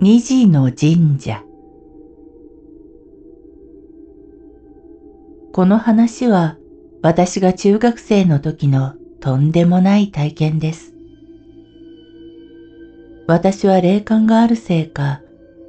虹の神社この話は私が中学生の時のとんでもない体験です。私は霊感があるせいか、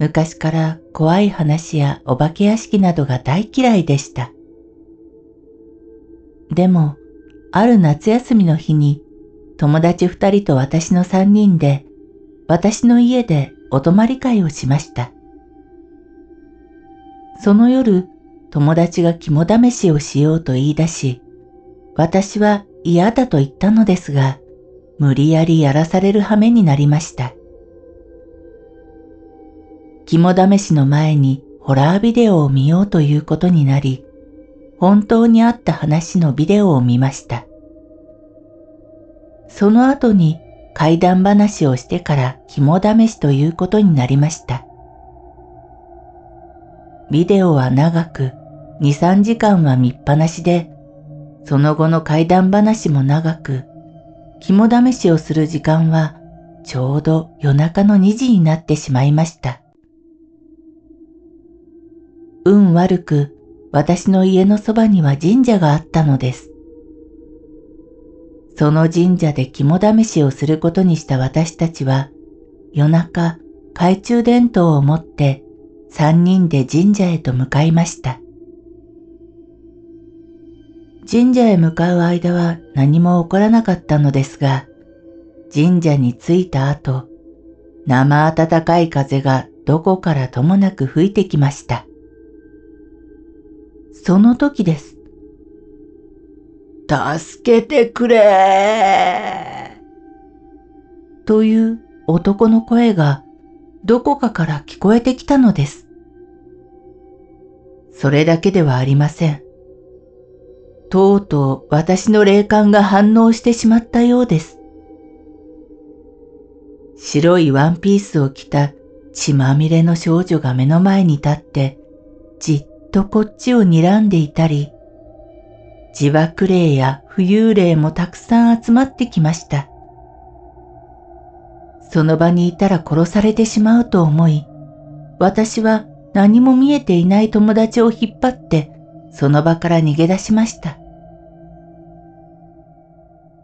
昔から怖い話やお化け屋敷などが大嫌いでした。でも、ある夏休みの日に友達二人と私の三人で私の家でお泊まり会をしました。その夜、友達が肝試しをしようと言い出し、私は嫌だと言ったのですが、無理やりやらされる羽目になりました。肝試しの前にホラービデオを見ようということになり、本当にあった話のビデオを見ました。その後に怪談話をしてから肝試しということになりました。ビデオは長く2、3時間は見っぱなしで、その後の怪談話も長く、肝試しをする時間はちょうど夜中の2時になってしまいました。運悪く私の家のそばには神社があったのです。その神社で肝試しをすることにした私たちは、夜中懐中電灯を持って三人で神社へと向かいました。神社へ向かう間は何も起こらなかったのですが、神社に着いた後、生暖かい風がどこからともなく吹いてきました。その時です。助けてくれという男の声がどこかから聞こえてきたのです。それだけではありません。とうとう私の霊感が反応してしまったようです。白いワンピースを着た血まみれの少女が目の前に立って、じっとこっちを睨んでいたり、自爆霊や浮遊霊もたくさん集まってきました。その場にいたら殺されてしまうと思い、私は何も見えていない友達を引っ張ってその場から逃げ出しました。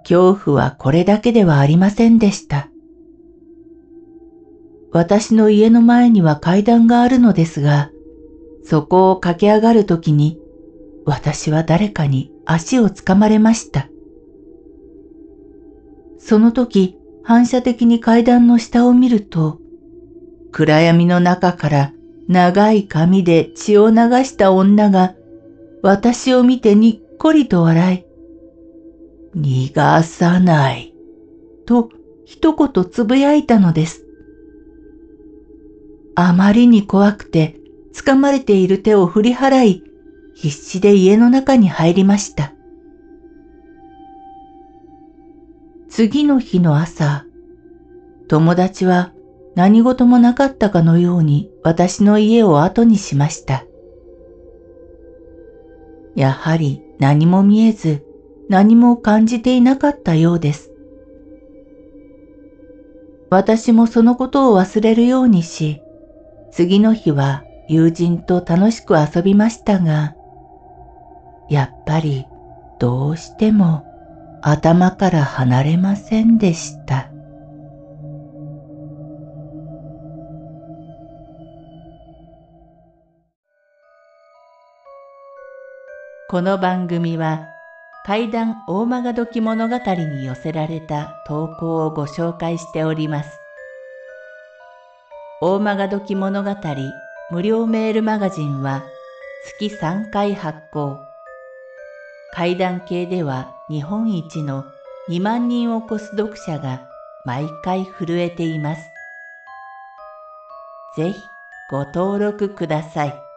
恐怖はこれだけではありませんでした。私の家の前には階段があるのですが、そこを駆け上がるときに、私は誰かに足をつかまれました。その時、反射的に階段の下を見ると、暗闇の中から長い髪で血を流した女が私を見てにっこりと笑い、逃がさない、と一言つぶやいたのです。あまりに怖くて、掴まれている手を振り払い、必死で家の中に入りました。次の日の朝、友達は何事もなかったかのように私の家を後にしました。やはり何も見えず何も感じていなかったようです。私もそのことを忘れるようにし、次の日は友人と楽しく遊びましたが、やっぱりどうしても頭から離れませんでした。この番組は怪談大曲時物語に寄せられた投稿をご紹介しております。大曲時物語無料メールマガジンは月3回発行。怪談系では日本一の2万人を超す読者が毎回震えています。ぜひご登録ください。